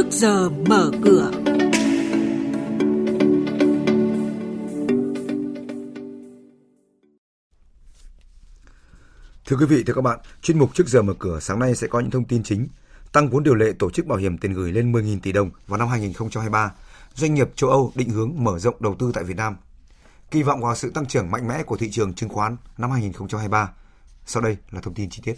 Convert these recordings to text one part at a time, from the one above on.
trước giờ mở cửa. Thưa quý vị, thưa các bạn, chuyên mục trước giờ mở cửa sáng nay sẽ có những thông tin chính. Tăng vốn điều lệ tổ chức bảo hiểm tiền gửi lên 10.000 tỷ đồng vào năm 2023. Doanh nghiệp châu Âu định hướng mở rộng đầu tư tại Việt Nam. Kỳ vọng vào sự tăng trưởng mạnh mẽ của thị trường chứng khoán năm 2023. Sau đây là thông tin chi tiết.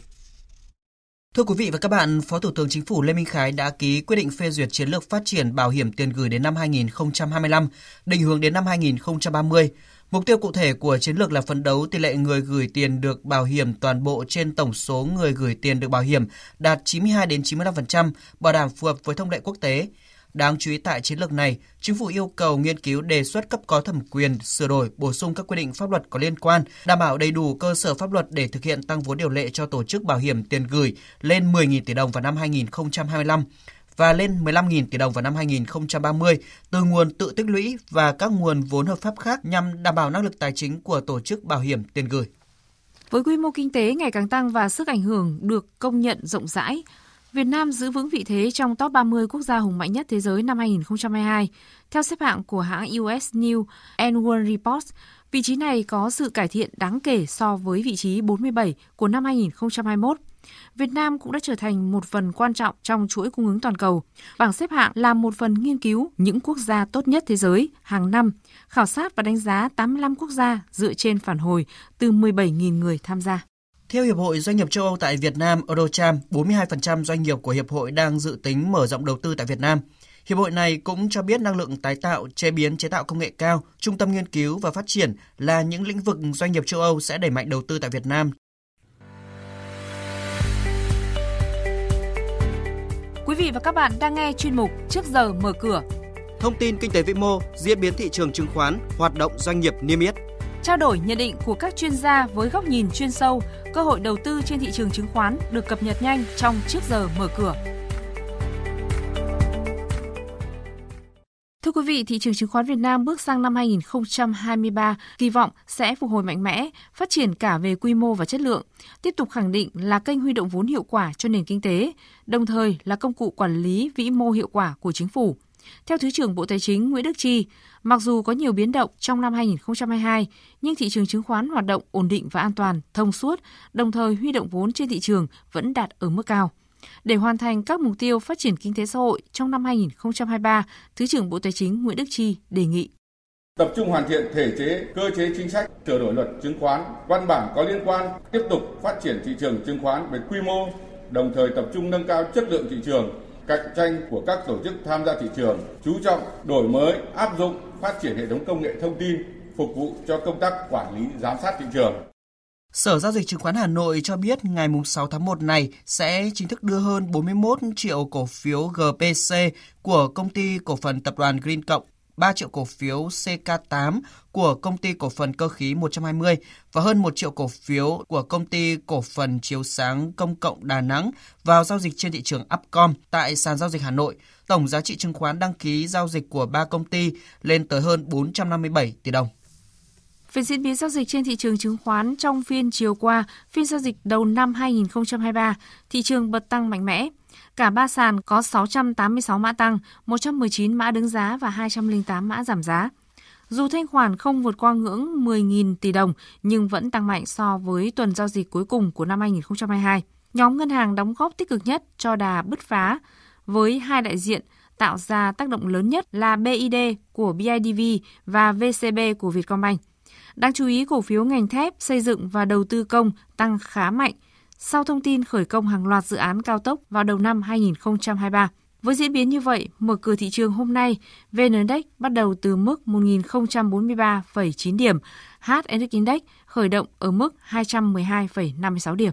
Thưa quý vị và các bạn, Phó Thủ tướng Chính phủ Lê Minh Khái đã ký quyết định phê duyệt chiến lược phát triển bảo hiểm tiền gửi đến năm 2025, định hướng đến năm 2030. Mục tiêu cụ thể của chiến lược là phấn đấu tỷ lệ người gửi tiền được bảo hiểm toàn bộ trên tổng số người gửi tiền được bảo hiểm đạt 92 đến 95%, bảo đảm phù hợp với thông lệ quốc tế. Đáng chú ý tại chiến lược này, chính phủ yêu cầu nghiên cứu đề xuất cấp có thẩm quyền sửa đổi, bổ sung các quy định pháp luật có liên quan, đảm bảo đầy đủ cơ sở pháp luật để thực hiện tăng vốn điều lệ cho tổ chức bảo hiểm tiền gửi lên 10.000 tỷ đồng vào năm 2025 và lên 15.000 tỷ đồng vào năm 2030 từ nguồn tự tích lũy và các nguồn vốn hợp pháp khác nhằm đảm bảo năng lực tài chính của tổ chức bảo hiểm tiền gửi. Với quy mô kinh tế ngày càng tăng và sức ảnh hưởng được công nhận rộng rãi, Việt Nam giữ vững vị thế trong top 30 quốc gia hùng mạnh nhất thế giới năm 2022. Theo xếp hạng của hãng US News and World Report, vị trí này có sự cải thiện đáng kể so với vị trí 47 của năm 2021. Việt Nam cũng đã trở thành một phần quan trọng trong chuỗi cung ứng toàn cầu. Bảng xếp hạng là một phần nghiên cứu những quốc gia tốt nhất thế giới hàng năm, khảo sát và đánh giá 85 quốc gia dựa trên phản hồi từ 17.000 người tham gia. Theo Hiệp hội Doanh nghiệp châu Âu tại Việt Nam, Eurocharm, 42% doanh nghiệp của Hiệp hội đang dự tính mở rộng đầu tư tại Việt Nam. Hiệp hội này cũng cho biết năng lượng tái tạo, chế biến, chế tạo công nghệ cao, trung tâm nghiên cứu và phát triển là những lĩnh vực doanh nghiệp châu Âu sẽ đẩy mạnh đầu tư tại Việt Nam. Quý vị và các bạn đang nghe chuyên mục Trước giờ mở cửa. Thông tin kinh tế vĩ mô, diễn biến thị trường chứng khoán, hoạt động doanh nghiệp niêm yết trao đổi nhận định của các chuyên gia với góc nhìn chuyên sâu, cơ hội đầu tư trên thị trường chứng khoán được cập nhật nhanh trong trước giờ mở cửa. Thưa quý vị, thị trường chứng khoán Việt Nam bước sang năm 2023 kỳ vọng sẽ phục hồi mạnh mẽ, phát triển cả về quy mô và chất lượng, tiếp tục khẳng định là kênh huy động vốn hiệu quả cho nền kinh tế, đồng thời là công cụ quản lý vĩ mô hiệu quả của chính phủ. Theo Thứ trưởng Bộ Tài chính Nguyễn Đức Chi, mặc dù có nhiều biến động trong năm 2022, nhưng thị trường chứng khoán hoạt động ổn định và an toàn, thông suốt, đồng thời huy động vốn trên thị trường vẫn đạt ở mức cao. Để hoàn thành các mục tiêu phát triển kinh tế xã hội trong năm 2023, Thứ trưởng Bộ Tài chính Nguyễn Đức Chi đề nghị tập trung hoàn thiện thể chế, cơ chế chính sách, sửa đổi luật chứng khoán, văn bản có liên quan, tiếp tục phát triển thị trường chứng khoán về quy mô, đồng thời tập trung nâng cao chất lượng thị trường, cạnh tranh của các tổ chức tham gia thị trường, chú trọng đổi mới, áp dụng, phát triển hệ thống công nghệ thông tin phục vụ cho công tác quản lý giám sát thị trường. Sở Giao dịch Chứng khoán Hà Nội cho biết ngày 6 tháng 1 này sẽ chính thức đưa hơn 41 triệu cổ phiếu GPC của công ty cổ phần tập đoàn Green Cộng 3 triệu cổ phiếu CK8 của công ty cổ phần cơ khí 120 và hơn 1 triệu cổ phiếu của công ty cổ phần chiếu sáng công cộng Đà Nẵng vào giao dịch trên thị trường Upcom tại sàn giao dịch Hà Nội. Tổng giá trị chứng khoán đăng ký giao dịch của ba công ty lên tới hơn 457 tỷ đồng. Về diễn biến giao dịch trên thị trường chứng khoán trong phiên chiều qua, phiên giao dịch đầu năm 2023, thị trường bật tăng mạnh mẽ. Cả ba sàn có 686 mã tăng, 119 mã đứng giá và 208 mã giảm giá. Dù thanh khoản không vượt qua ngưỡng 10.000 tỷ đồng nhưng vẫn tăng mạnh so với tuần giao dịch cuối cùng của năm 2022. Nhóm ngân hàng đóng góp tích cực nhất cho đà bứt phá với hai đại diện tạo ra tác động lớn nhất là BID của BIDV và VCB của Vietcombank. Đáng chú ý, cổ phiếu ngành thép, xây dựng và đầu tư công tăng khá mạnh sau thông tin khởi công hàng loạt dự án cao tốc vào đầu năm 2023. Với diễn biến như vậy, mở cửa thị trường hôm nay, VN Index bắt đầu từ mức 1.043,9 điểm, HNX Index khởi động ở mức 212,56 điểm.